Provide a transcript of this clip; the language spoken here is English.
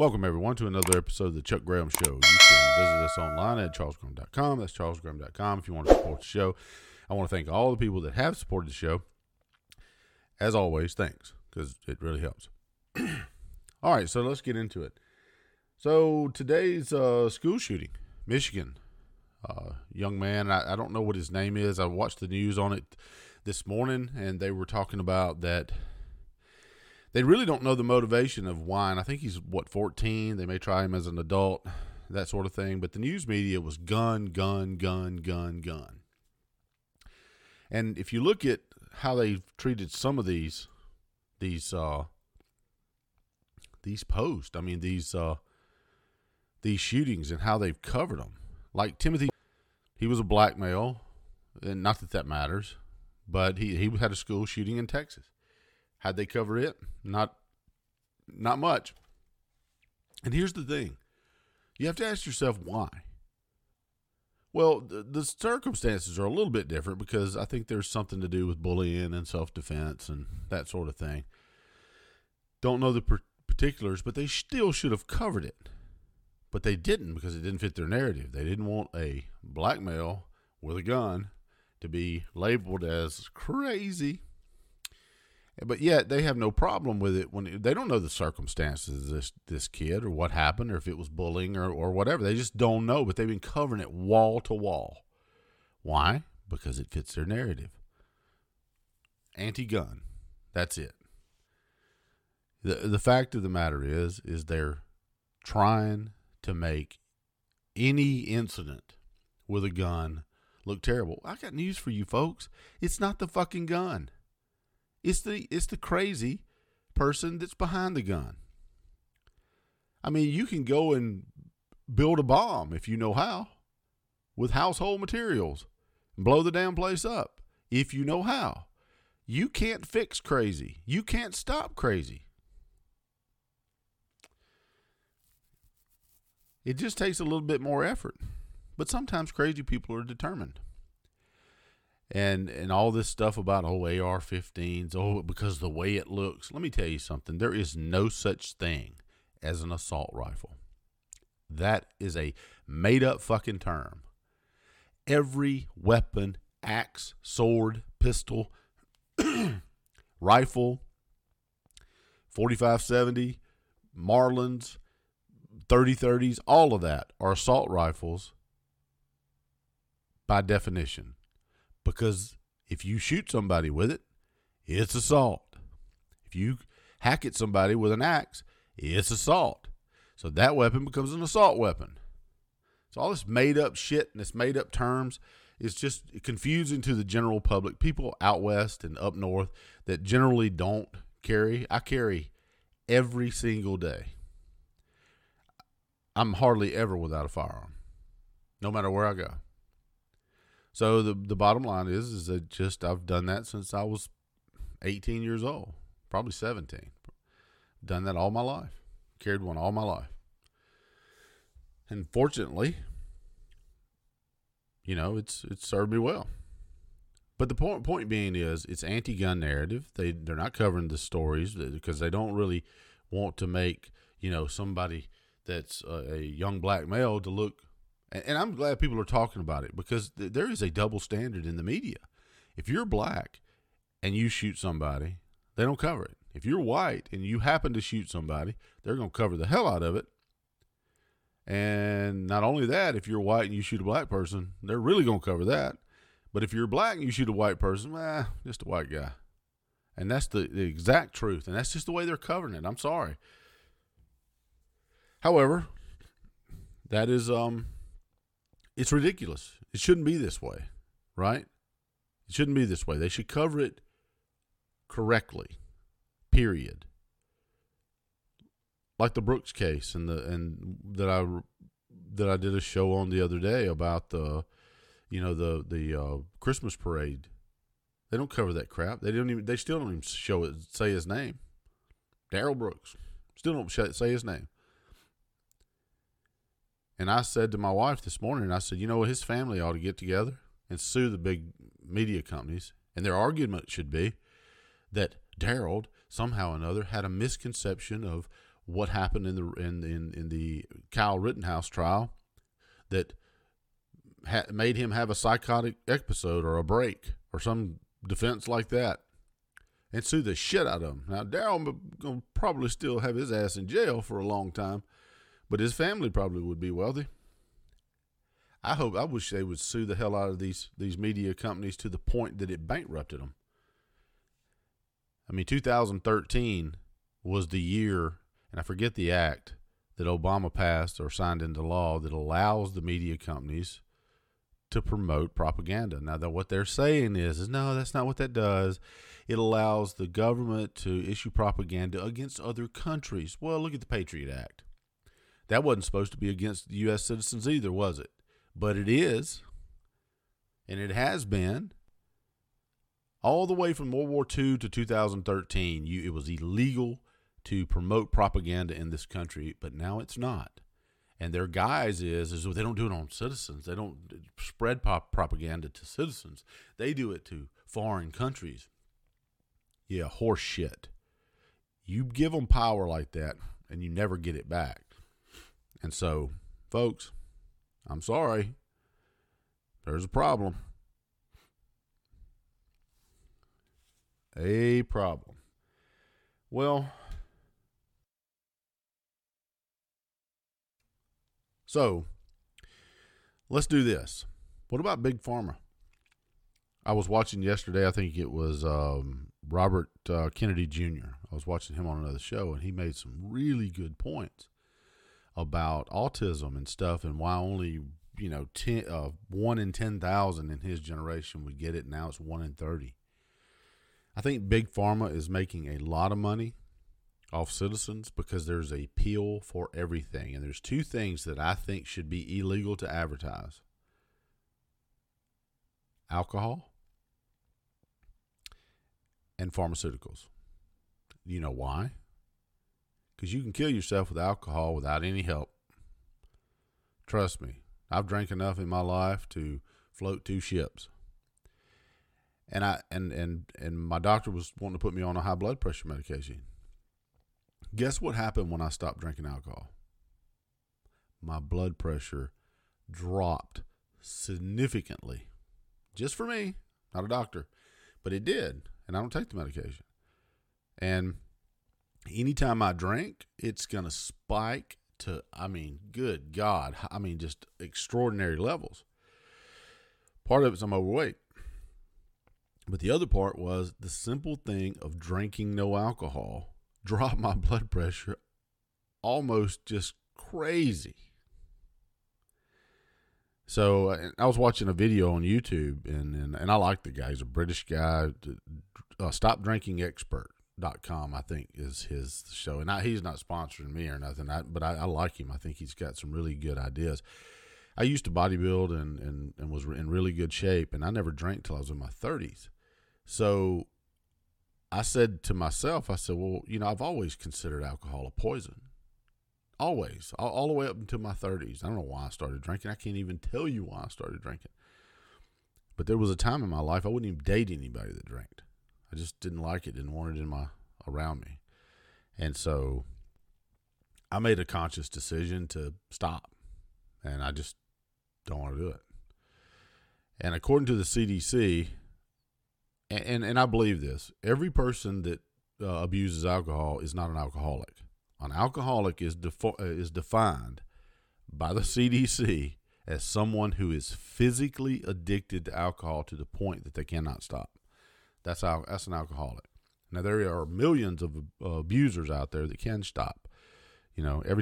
Welcome, everyone, to another episode of the Chuck Graham Show. You can visit us online at charlesgraham.com. That's charlesgraham.com if you want to support the show. I want to thank all the people that have supported the show. As always, thanks, because it really helps. all right, so let's get into it. So today's uh, school shooting, Michigan. Uh, young man, I, I don't know what his name is. I watched the news on it this morning, and they were talking about that they really don't know the motivation of why. And I think he's what 14. They may try him as an adult, that sort of thing. But the news media was gun, gun, gun, gun, gun. And if you look at how they've treated some of these these uh these posts, I mean these uh these shootings and how they've covered them. Like Timothy, he was a black male, and not that that matters, but he he had a school shooting in Texas. How'd they cover it? Not not much. And here's the thing. You have to ask yourself why. Well, the, the, circumstances are a little bit different because I think there's something to do with bullying and self defense and that sort of thing. Don't know the per- particulars, but they still should have covered it. But they didn't because it didn't fit their narrative. They didn't want a black male with a gun to be labeled as crazy but yet they have no problem with it when they don't know the circumstances of this this kid or what happened or if it was bullying or, or whatever. They just don't know, but they've been covering it wall to wall. Why? Because it fits their narrative. Anti-gun. That's it. The the fact of the matter is is they're trying to make any incident with a gun look terrible. I got news for you folks. It's not the fucking gun. It's the it's the crazy person that's behind the gun. I mean, you can go and build a bomb if you know how with household materials and blow the damn place up if you know how. You can't fix crazy. You can't stop crazy. It just takes a little bit more effort. But sometimes crazy people are determined and and all this stuff about oh AR-15s oh because the way it looks. Let me tell you something. There is no such thing as an assault rifle. That is a made up fucking term. Every weapon, axe, sword, pistol, rifle, 4570, Marlins, 3030s, all of that are assault rifles by definition because if you shoot somebody with it, it's assault. If you hack at somebody with an axe, it's assault. So that weapon becomes an assault weapon. So all this made up shit and this made up terms is just confusing to the general public. People out west and up north that generally don't carry. I carry every single day. I'm hardly ever without a firearm, no matter where I go. So the the bottom line is is that just I've done that since I was 18 years old, probably 17. Done that all my life. Carried one all my life. And fortunately, you know, it's it's served me well. But the point point being is it's anti-gun narrative. They they're not covering the stories uh, because they don't really want to make, you know, somebody that's a, a young black male to look and I'm glad people are talking about it because there is a double standard in the media. If you're black and you shoot somebody, they don't cover it. If you're white and you happen to shoot somebody, they're going to cover the hell out of it. And not only that, if you're white and you shoot a black person, they're really going to cover that. But if you're black and you shoot a white person, eh, just a white guy. And that's the, the exact truth. And that's just the way they're covering it. I'm sorry. However, that is um it's ridiculous. It shouldn't be this way, right? It shouldn't be this way. They should cover it correctly. Period. Like the Brooks case and the and that I that I did a show on the other day about the you know the the uh, Christmas parade. They don't cover that crap. They don't even. They still don't even show it. Say his name. Darrell Brooks. Still don't say his name. And I said to my wife this morning, I said, you know, his family ought to get together and sue the big media companies. And their argument should be that Darrell somehow or another had a misconception of what happened in the in in, in the Kyle Rittenhouse trial that ha- made him have a psychotic episode or a break or some defense like that and sue the shit out of him. Now, Darrell gonna probably still have his ass in jail for a long time, but his family probably would be wealthy. I hope I wish they would sue the hell out of these these media companies to the point that it bankrupted them. I mean, 2013 was the year, and I forget the act that Obama passed or signed into law that allows the media companies to promote propaganda. Now, that what they're saying is, is no, that's not what that does. It allows the government to issue propaganda against other countries. Well, look at the Patriot Act. That wasn't supposed to be against U.S. citizens either, was it? But it is, and it has been. All the way from World War II to 2013, you, it was illegal to promote propaganda in this country, but now it's not. And their guise is is they don't do it on citizens. They don't spread pop propaganda to citizens. They do it to foreign countries. Yeah, horse shit. You give them power like that, and you never get it back. And so, folks, I'm sorry. There's a problem. A problem. Well, so let's do this. What about Big Pharma? I was watching yesterday, I think it was um, Robert uh, Kennedy Jr. I was watching him on another show, and he made some really good points about autism and stuff, and why only you know ten, uh, one in ten thousand in his generation would get it. Now it's one in thirty. I think big pharma is making a lot of money off citizens because there's a pill for everything, and there's two things that I think should be illegal to advertise: alcohol and pharmaceuticals. You know why? Because you can kill yourself with alcohol without any help. Trust me, I've drank enough in my life to float two ships. And I and and and my doctor was wanting to put me on a high blood pressure medication. Guess what happened when I stopped drinking alcohol? My blood pressure dropped significantly. Just for me, not a doctor, but it did and I don't take the medication. And anytime I drink, it's going to spike to, I mean, good God, I mean, just extraordinary levels. Part of it's I'm overweight. But the other part was the simple thing of drinking no alcohol dropped my blood pressure almost just crazy. So uh, I was watching a video on YouTube, and and, and I like the guy. He's a British guy. Uh, StopDrinkingExpert.com, I think, is his show. And I, he's not sponsoring me or nothing, I, but I, I, like him. I think he's got some really good ideas. I used to bodybuild and, and, and was in really good shape, and I never drank till I was in my 30s. So I said to myself, I said, well, you know, I've always considered alcohol a poison always, all, all, the way up until my 30s. I don't know why I started drinking. I can't even tell you why I started drinking. But there was a time in my life I wouldn't even date anybody that drank. I just didn't like it, didn't want it in my around me. And so I made a conscious decision to stop. And I just don't want to do it. And according to the CDC, and, and, and I believe this, every person that uh, abuses alcohol is not an alcoholic. An alcoholic is, defo- uh, is defined by the CDC as someone who is physically addicted to alcohol to the point that they cannot stop. That's al- that's an alcoholic. Now there are millions of uh, abusers out there that can stop. You know, every